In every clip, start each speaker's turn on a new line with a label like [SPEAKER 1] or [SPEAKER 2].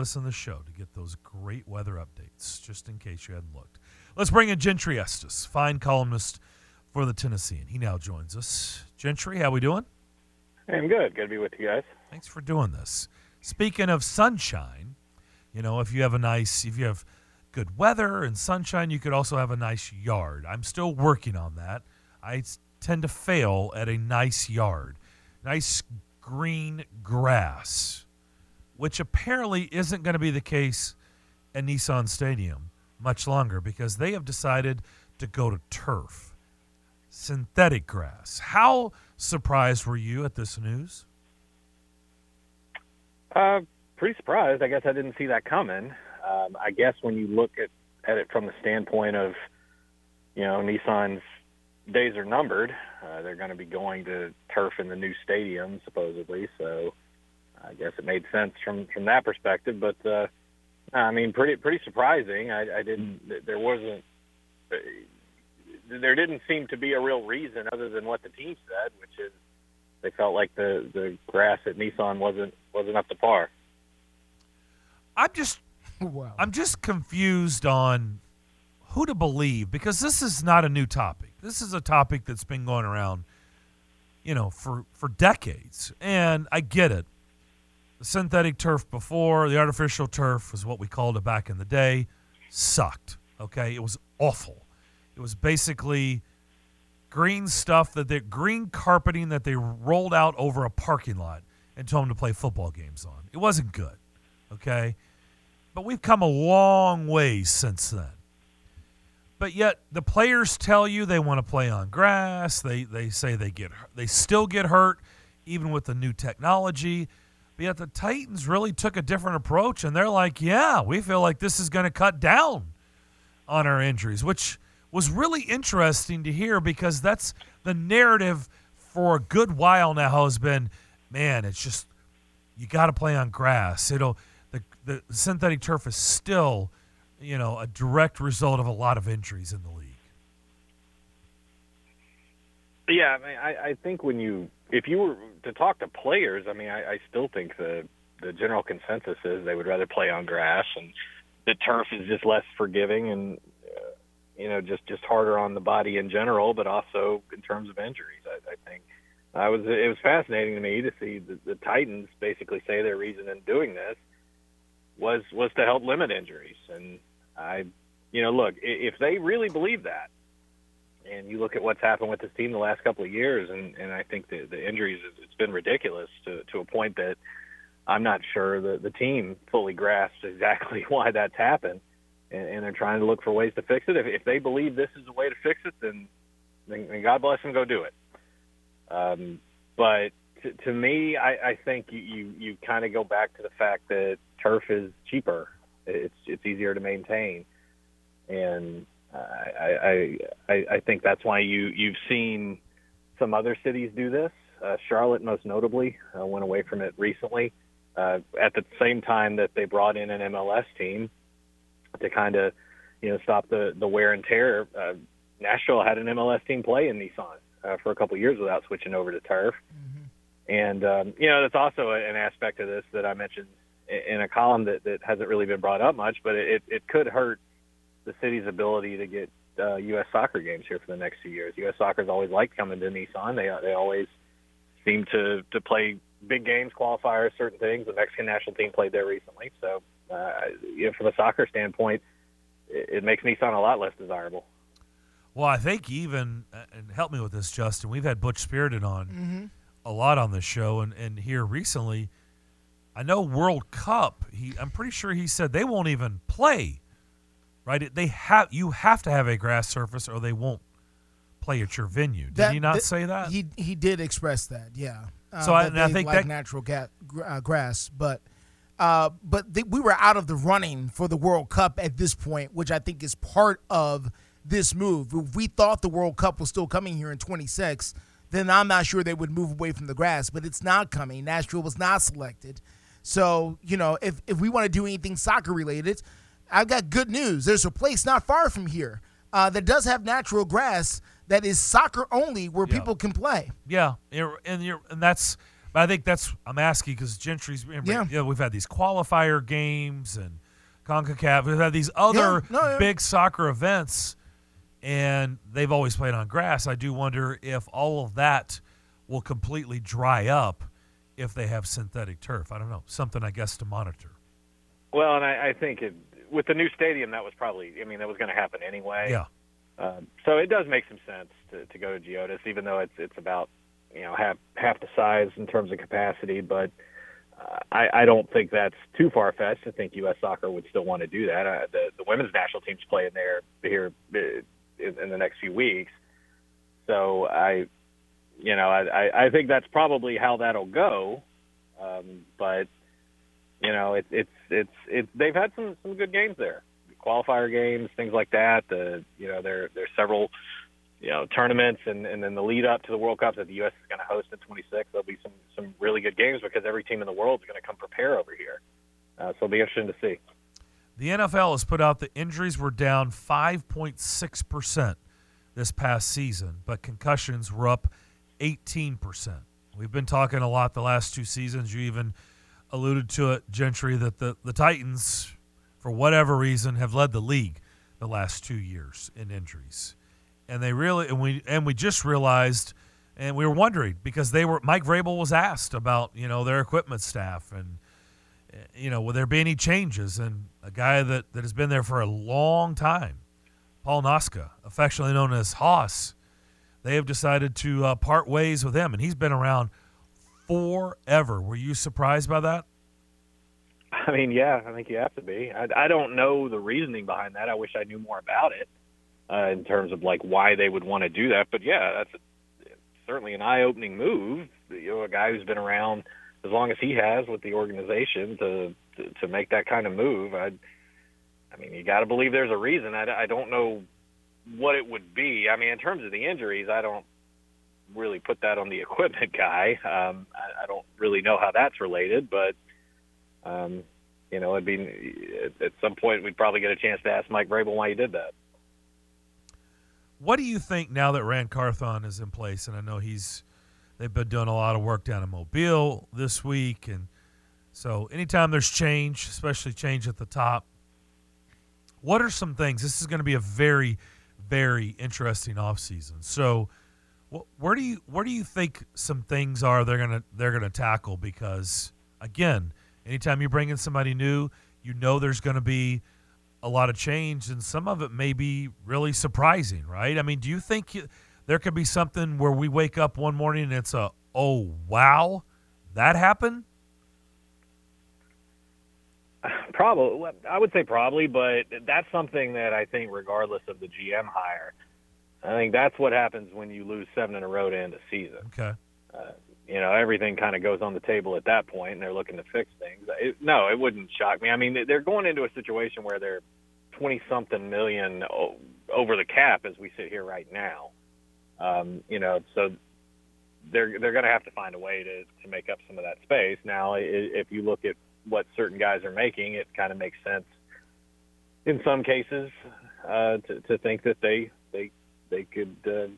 [SPEAKER 1] listen to the show to get those great weather updates, just in case you hadn't looked. Let's bring in Gentry Estes, fine columnist for the Tennessean. He now joins us. Gentry, how we doing?
[SPEAKER 2] I'm good. Good to be with you guys.
[SPEAKER 1] Thanks for doing this. Speaking of sunshine, you know, if you have a nice, if you have good weather and sunshine, you could also have a nice yard. I'm still working on that. I tend to fail at a nice yard. Nice green grass, which apparently isn't going to be the case at Nissan Stadium much longer because they have decided to go to turf, synthetic grass. How surprised were you at this news?
[SPEAKER 2] Uh, pretty surprised. I guess I didn't see that coming. Um, I guess when you look at, at it from the standpoint of, you know, Nissan's days are numbered. Uh, they're going to be going to turf in the new stadium, supposedly. So I guess it made sense from from that perspective. But uh, I mean, pretty pretty surprising. I, I didn't. There wasn't. There didn't seem to be a real reason other than what the team said, which is they felt like the the grass at Nissan wasn't wasn't up to par.
[SPEAKER 1] I'm just
[SPEAKER 3] wow.
[SPEAKER 1] I'm just confused on who to believe because this is not a new topic. This is a topic that's been going around, you know, for for decades. And I get it. The synthetic turf before, the artificial turf was what we called it back in the day, sucked. Okay? It was awful. It was basically green stuff that they green carpeting that they rolled out over a parking lot and told them to play football games on. It wasn't good. Okay? But we've come a long ways since then. But yet the players tell you they want to play on grass. They they say they get they still get hurt even with the new technology. But yet the Titans really took a different approach and they're like, "Yeah, we feel like this is going to cut down on our injuries," which was really interesting to hear because that's the narrative for a good while now has been, man, it's just you got to play on grass. It'll the the synthetic turf is still you know, a direct result of a lot of injuries in the league.
[SPEAKER 2] Yeah, I mean, I, I think when you, if you were to talk to players, I mean, I, I still think the the general consensus is they would rather play on grass, and the turf is just less forgiving and uh, you know just just harder on the body in general, but also in terms of injuries. I, I think I was it was fascinating to me to see the, the Titans basically say their reason in doing this was was to help limit injuries, and I, you know, look if they really believe that, and you look at what's happened with this team the last couple of years, and, and I think the, the injuries, it's been ridiculous to, to a point that I'm not sure that the team fully grasps exactly why that's happened. And, and they're trying to look for ways to fix it. If, if they believe this is a way to fix it, then, then, then God bless them, go do it. Um, but to, to me, I, I think you, you, you kind of go back to the fact that turf is cheaper. It's, it's easier to maintain. And I, I, I, think that's why you you've seen some other cities do this. Uh, Charlotte, most notably, uh, went away from it recently. Uh, at the same time that they brought in an MLS team to kind of, you know, stop the the wear and tear. Uh, Nashville had an MLS team play in Nissan uh, for a couple of years without switching over to turf. Mm-hmm. And um, you know, that's also an aspect of this that I mentioned in a column that, that hasn't really been brought up much, but it, it could hurt the city's ability to get uh, U.S. soccer games here for the next few years. U.S. soccer's always liked coming to Nissan. They they always seem to to play big games, qualifiers, certain things. The Mexican national team played there recently, so uh, you know, from a soccer standpoint, it, it makes Nissan a lot less desirable.
[SPEAKER 1] Well, I think even and help me with this, Justin. We've had Butch Spyridon on
[SPEAKER 3] mm-hmm.
[SPEAKER 1] a lot on the show, and and here recently, I know World Cup. He, I'm pretty sure he said they won't even play right? They have you have to have a grass surface, or they won't play at your venue. Did
[SPEAKER 3] that,
[SPEAKER 1] he not say that?
[SPEAKER 3] He he did express that, yeah.
[SPEAKER 1] Uh, so I, I, think
[SPEAKER 3] like
[SPEAKER 1] that
[SPEAKER 3] natural ga- uh, grass, but uh, but we were out of the running for the World Cup at this point, which I think is part of this move. If we thought the World Cup was still coming here in 26, then I'm not sure they would move away from the grass. But it's not coming. Nashville was not selected. So, you know, if, if we want to do anything soccer related, I've got good news. There's a place not far from here uh, that does have natural grass that is soccer only, where
[SPEAKER 1] yeah.
[SPEAKER 3] people can play.
[SPEAKER 1] Yeah, and you're, and that's But I think that's I'm asking because Gentry's.
[SPEAKER 3] Yeah.
[SPEAKER 1] You know, we've had these qualifier games and Concacaf. We've had these other
[SPEAKER 3] Yeah, no, yeah.
[SPEAKER 1] big soccer events, and they've always played on grass. I do wonder if all of that will completely dry up if they have synthetic turf. I don't know. Something I guess to monitor.
[SPEAKER 2] Well, and I, I think it, with the new stadium, that was probably. I mean, that was going to happen anyway.
[SPEAKER 1] Yeah.
[SPEAKER 2] Um, so it does make some sense to, to go to Geodis, even though it's it's about you know half half the size in terms of capacity. But uh, I, I don't think that's too far fetched. I think U.S. Soccer would still want to do that. Uh, the the women's national team's playing there here uh, in, in the next few weeks. So I, you know, I I- I think that's probably how that'll go. Um, but you know, it, it's it's it's they've had some some good games there, qualifier games, things like that. The you know there there's several you know tournaments and and then the lead up to the World Cup that the U.S. is going to host in 26. There'll be some some really good games because every team in the world is going to come prepare over here. Uh, so it'll be interesting to see.
[SPEAKER 1] The NFL has put out that injuries were down 5.6% this past season, but concussions were up 18%. We've been talking a lot the last two seasons. You even alluded to it, Gentry, that the, the Titans, for whatever reason, have led the league the last two years in injuries. And they really and we and we just realized and we were wondering because they were Mike Vrabel was asked about, you know, their equipment staff and you know, will there be any changes? And a guy that, that has been there for a long time, Paul Noska, affectionately known as Haas, they have decided to uh, part ways with him, and he's been around forever. Were you surprised by that?
[SPEAKER 2] I mean, yeah, I think you have to be. I, I don't know the reasoning behind that. I wish I knew more about it uh, in terms of like why they would want to do that. But yeah, that's a, certainly an eye-opening move. You know, a guy who's been around as long as he has with the organization to to, to make that kind of move. I, I mean, you got to believe there's a reason. I, I don't know what it would be. I mean, in terms of the injuries, I don't really put that on the equipment guy. Um, I, I don't really know how that's related, but um, you know, it'd be at, at some point we'd probably get a chance to ask Mike Vrabel why he did that.
[SPEAKER 1] What do you think now that Ran Carthon is in place? And I know he's they've been doing a lot of work down in Mobile this week, and so anytime there's change, especially change at the top, what are some things? This is going to be a very, very interesting offseason. So, where do you where do you think some things are they're gonna they're gonna tackle? Because again, anytime you bring in somebody new, you know there's going to be a lot of change, and some of it may be really surprising, right? I mean, do you think you, there could be something where we wake up one morning and it's a oh wow that happened?
[SPEAKER 2] Probably, I would say probably, but that's something that I think, regardless of the GM hire, I think that's what happens when you lose seven in a row to end a season.
[SPEAKER 1] Okay.
[SPEAKER 2] Uh, you know, everything kind of goes on the table at that point, and they're looking to fix things. It, no, it wouldn't shock me. I mean, they're going into a situation where they're twenty something million over the cap as we sit here right now. Um, you know, so they're they're going to have to find a way to to make up some of that space. Now, if you look at what certain guys are making, it kind of makes sense in some cases uh, to to think that they they could. Uh,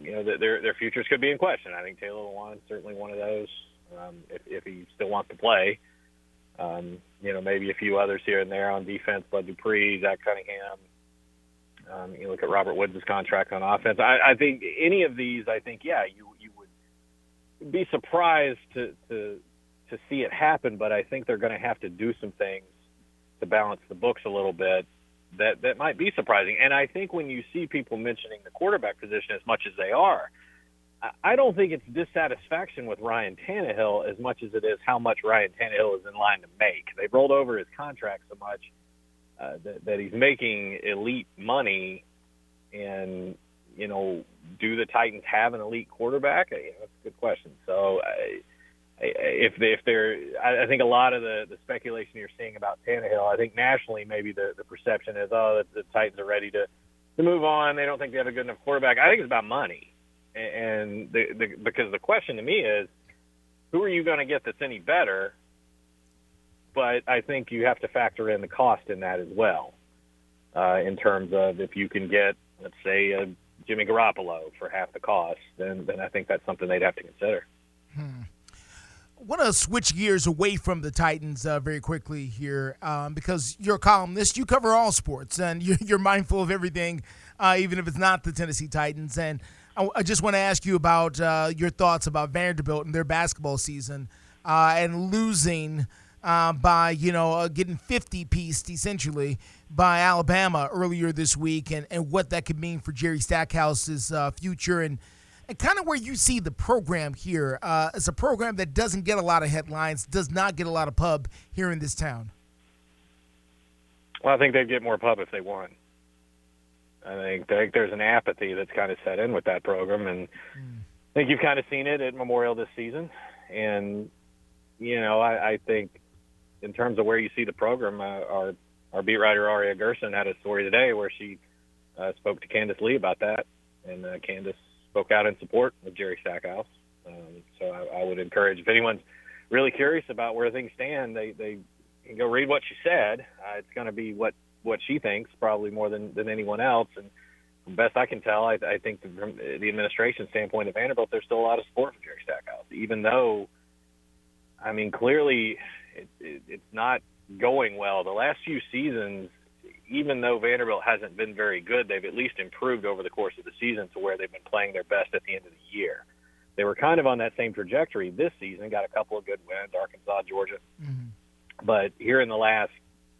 [SPEAKER 2] you know, their their futures could be in question. I think Taylor Lewan certainly one of those. Um, if if he still wants to play, um, you know, maybe a few others here and there on defense, Bud Dupree, Zach Cunningham. Um, you look at Robert Woods' contract on offense. I, I think any of these, I think, yeah, you you would be surprised to to to see it happen, but I think they're going to have to do some things to balance the books a little bit that that might be surprising. And I think when you see people mentioning the quarterback position as much as they are, I- don't think it's dissatisfaction with Ryan Tannehill as much as it is how much Ryan Tannehill is in line to make. They've rolled over his contract so much uh, that, that he's making elite money, and you know, do the Titans have an elite quarterback? You that's a good question. So. I, if they, if they're, I I think a lot of the, the speculation you're seeing about Tannehill, I think nationally maybe the, the perception is, oh, the, the Titans are ready to, to move on. They don't think they have a good enough quarterback. I think it's about money, and the, the because the question to me is, who are you going to get that's any better? But I think you have to factor in the cost in that as well, uh, in terms of if you can get, let's say, a Jimmy Garoppolo for half the cost, then then I think that's something they'd have to consider.
[SPEAKER 3] Want to switch gears away from the Titans uh, very quickly here um, because you're a columnist. You cover all sports and you're, you're mindful of everything, uh, even if it's not the Tennessee Titans. And I, I just want to ask you about uh, your thoughts about Vanderbilt and their basketball season uh, and losing uh, by, you know, uh, getting 50 pieced essentially by Alabama earlier this week and, and what that could mean for Jerry Stackhouse's future and – and kind of where you see the program here. Uh, it's a program that doesn't get a lot of headlines, does not get a lot of pub here in this town.
[SPEAKER 2] Well, I think they'd get more pub if they won. I think, I think there's an apathy that's kind of set in with that program, and mm. I think you've kind of seen it at Memorial this season. And you know, I, I think in terms of where you see the program, uh, our our beat writer Aria Gerson had a story today where she uh, spoke to Candice Lee about that, and uh, Candice spoke out in support of Jerry Stackhouse. Um, so I, I would encourage if anyone's really curious about where things stand, they they can go read what she said. Uh, it's going to be what what she thinks probably more than than anyone else. And best I can tell, I, I think from the administration standpoint of Vanderbilt, there's still a lot of support for Jerry Stackhouse, even though, I mean, clearly it, it, it's not going well. The last few seasons, even though Vanderbilt hasn't been very good, they've at least improved over the course of the season to where they've been playing their best at the end of the year. They were kind of on that same trajectory this season, got a couple of good wins, Arkansas, Georgia. Mm-hmm. But here in the last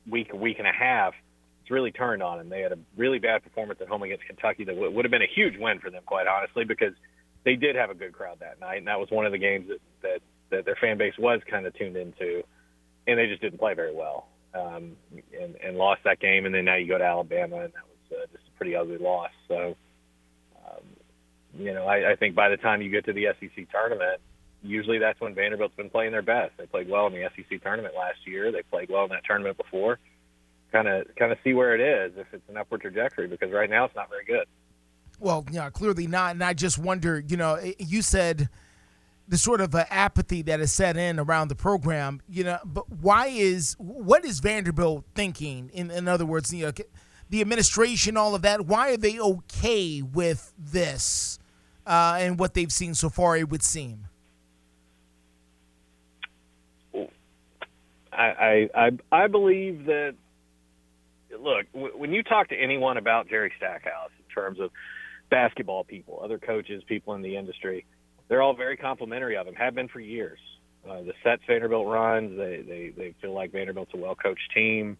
[SPEAKER 2] week, week and a half, it's really turned on them. They had a really bad performance at home against Kentucky that would have been a huge win for them, quite honestly, because they did have a good crowd that night, and that was one of the games that, that, that their fan base was kind of tuned into, and they just didn't play very well um, and, and lost that game. And then now you go to Alabama, and that was uh, just a pretty ugly loss. So, um, you know, I, I think by the time you get to the SEC tournament, usually that's when Vanderbilt's been playing their best. They played well in the SEC tournament last year. They played well in that tournament before. Kind of, kind of see where it is if it's an upward trajectory because right now it's not very good.
[SPEAKER 3] Well, yeah, clearly not. And I just wonder, you know, you said the sort of uh, apathy that has set in around the program. You know, but why is what is Vanderbilt thinking? In in other words, you know, the administration, all of that. Why are they okay with this uh, and what they've seen so far? It would seem.
[SPEAKER 2] I I I believe that. Look, when you talk to anyone about Jerry Stackhouse in terms of basketball people, other coaches, people in the industry they're all very complimentary of him. Have been for years. Uh, the sets Vanderbilt runs, they they they feel like Vanderbilt's a well coached team.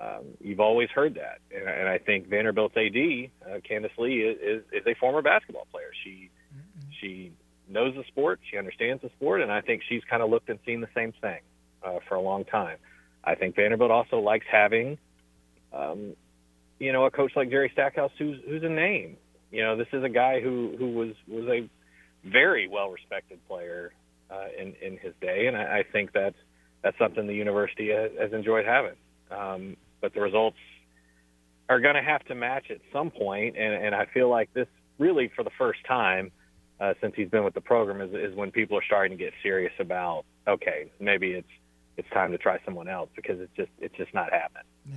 [SPEAKER 2] Um, you've always heard that, and, and I think Vanderbilt's AD, uh, Candice Lee, is, is is a former basketball player. She mm-hmm. she knows the sport, she understands the sport, and I think she's kind of looked and seen the same thing uh, for a long time. I think Vanderbilt also likes having, um, you know, a coach like Jerry Stackhouse who's who's a name. You know, this is a guy who who was was a very well respected player uh, in in his day, and I, I think that's that's something the university has, has enjoyed having. Um, but the results are going to have to match at some point, and, and I feel like this really for the first time uh, since he's been with the program is, is when people are starting to get serious about okay, maybe it's it's time to try someone else because it's just it's just not happening.
[SPEAKER 3] Yeah.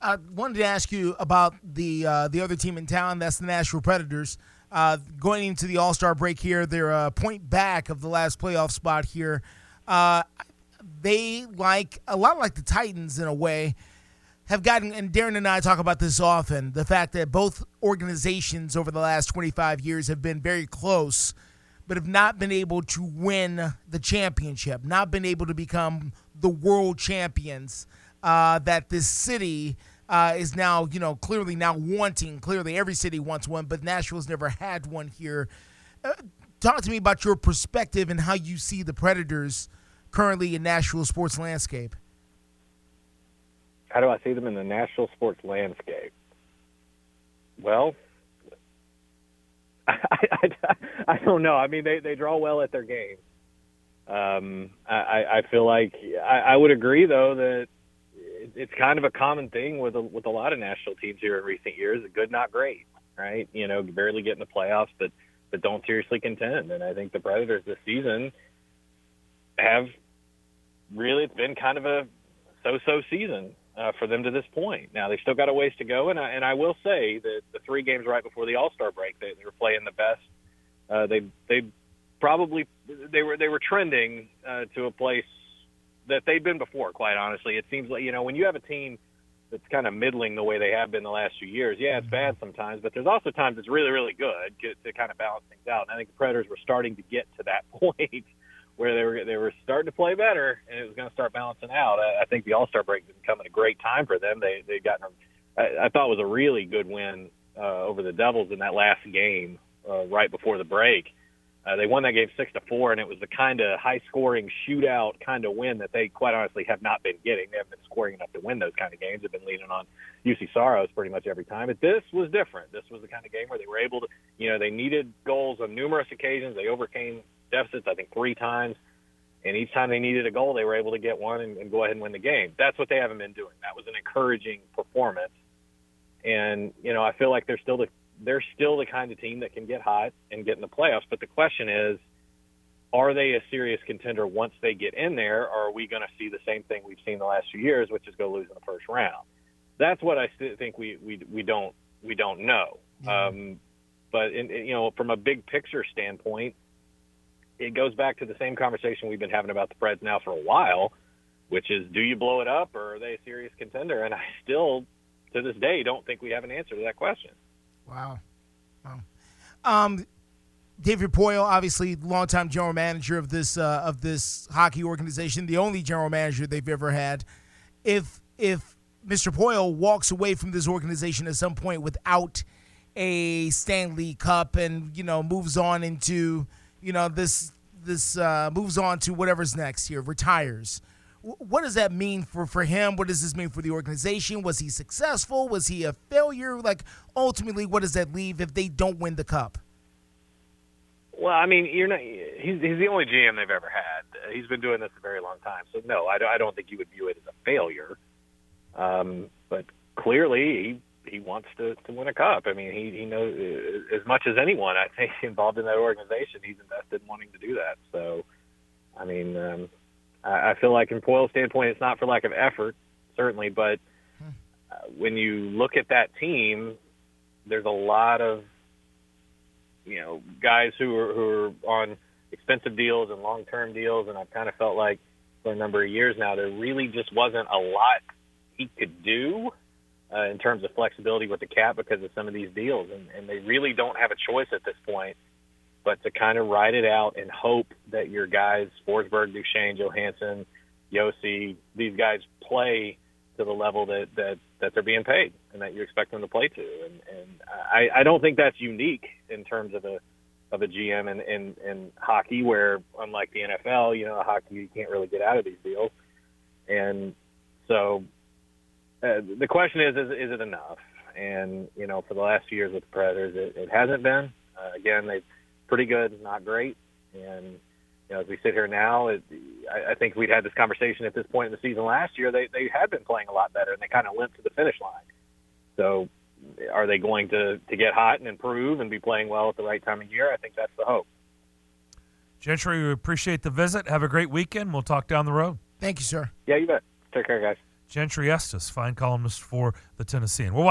[SPEAKER 3] I wanted to ask you about the uh, the other team in town. That's the Nashville Predators. Uh, going into the All Star break here, they're a point back of the last playoff spot here. Uh, they like a lot like the Titans in a way have gotten and Darren and I talk about this often the fact that both organizations over the last 25 years have been very close but have not been able to win the championship not been able to become the world champions uh, that this city uh, is now, you know, clearly now wanting. Clearly, every city wants one, but Nashville's never had one here. Uh, talk to me about your perspective and how you see the Predators currently in Nashville sports landscape.
[SPEAKER 2] How do I see them in the Nashville sports landscape? Well, I, I, I don't know. I mean, they, they draw well at their games. Um, I, I feel like I, I would agree though that it's kind of a common thing with a, with a lot of national teams here in recent years. Good, not great, right? You know, barely get in the playoffs, but but don't seriously contend. And I think the Predators this season have really it's been kind of a so-so season uh, for them to this point. Now they still got a ways to go, and I, and I will say that the three games right before the All Star break, they, they were playing the best uh, they they probably they were they were trending uh, to a place that they'd been before. Quite honestly, it seems like you know when you have a team that's kind of middling the way they have been the last few years. Yeah, it's bad sometimes, but there's also times it's really really good to, to kind of balance things out. And I think the Predators were starting to get to that point where they were they were starting to play better, and it was going to start balancing out. I, I think the All Star break come at a great time for them. They they gotten I, I thought was a really good win uh, over the Devils in that last game uh, right before the break. Uh, they won that game six to four, and it was the kind of high-scoring shootout kind of win that they quite honestly have not been getting. They haven't been scoring enough to win those kind of games. They've been leaning on Juuse Saros pretty much every time. But this was different. This was the kind of game where they were able to, you know, they needed goals on numerous occasions. They overcame deficits, I think, three times. And each time they needed a goal, they were able to get one and, and go ahead and win the game. That's what they haven't been doing. That was an encouraging performance. And you know, I feel like they're still the they're still the kind of team that can get hot and get in the playoffs. But the question is, are they a serious contender once they get in there, or are we going to see the same thing we've seen the last few years, which is go lose in the first round? That's what I think we we we don't we don't know. Mm-hmm. Um, but in, you know, from a big picture standpoint, it goes back to the same conversation we've been having about the Preds now for a while, which is, do you blow it up, or are they a serious contender? And I still, to this day, don't think we have an answer to that question.
[SPEAKER 3] Wow. Wow. Um, David Poile, obviously longtime general manager of this uh, of this hockey organization, the only general manager they've ever had. If if Mr. Poile walks away from this organization at some point without a Stanley Cup and you know moves on into you know this this uh, moves on to whatever's next here, retires what does that mean for, for him? What does this mean for the organization? Was he successful? Was he a failure? Like, ultimately, what does that leave if they don't win the cup?
[SPEAKER 2] Well, I mean, you're not. He's, he's the only GM they've ever had. He's been doing this a very long time, so no, I don't, I don't think you would view it as a failure. Um, but clearly, he he wants to to win a cup. I mean, he he knows as much as anyone. I think involved in that organization, he's invested in wanting to do that. So, I mean, um, I feel like, from Poile's standpoint, it's not for lack of effort, certainly, but uh, when you look at that team, there's a lot of you know guys who are who are on expensive deals and long term deals, and I've kind of felt like for a number of years now there really just wasn't a lot he could do uh, in terms of flexibility with the cap because of some of these deals, and, and they really don't have a choice at this point but to kind of ride it out and hope that your guys, Forsberg, Duchene, Johansen, Josi, these guys play to the level that, that, that they're being paid and that you expect them to play to. And, and I, I don't think that's unique in terms of a, of a GM in, in, in hockey where unlike the NFL, you know, hockey, you can't really get out of these deals. And so uh, the question is, is, is it enough? And, you know, for the last few years with the Predators, it, it hasn't been. Uh, again, they've, pretty good, not great. And you know, as we sit here now, it, I, I think we'd had this conversation at this point in the season last year. They they had been playing a lot better, and they kind of limped to the finish line. So, are they going to to get hot and improve and be playing well at the right time of year? I think that's the hope.
[SPEAKER 1] Gentry, we appreciate the visit. Have a great weekend. We'll talk down the road.
[SPEAKER 3] Thank you, sir.
[SPEAKER 2] Yeah, you bet. Take care, guys.
[SPEAKER 1] Gentry Estes, fine columnist for the Tennessean. We'll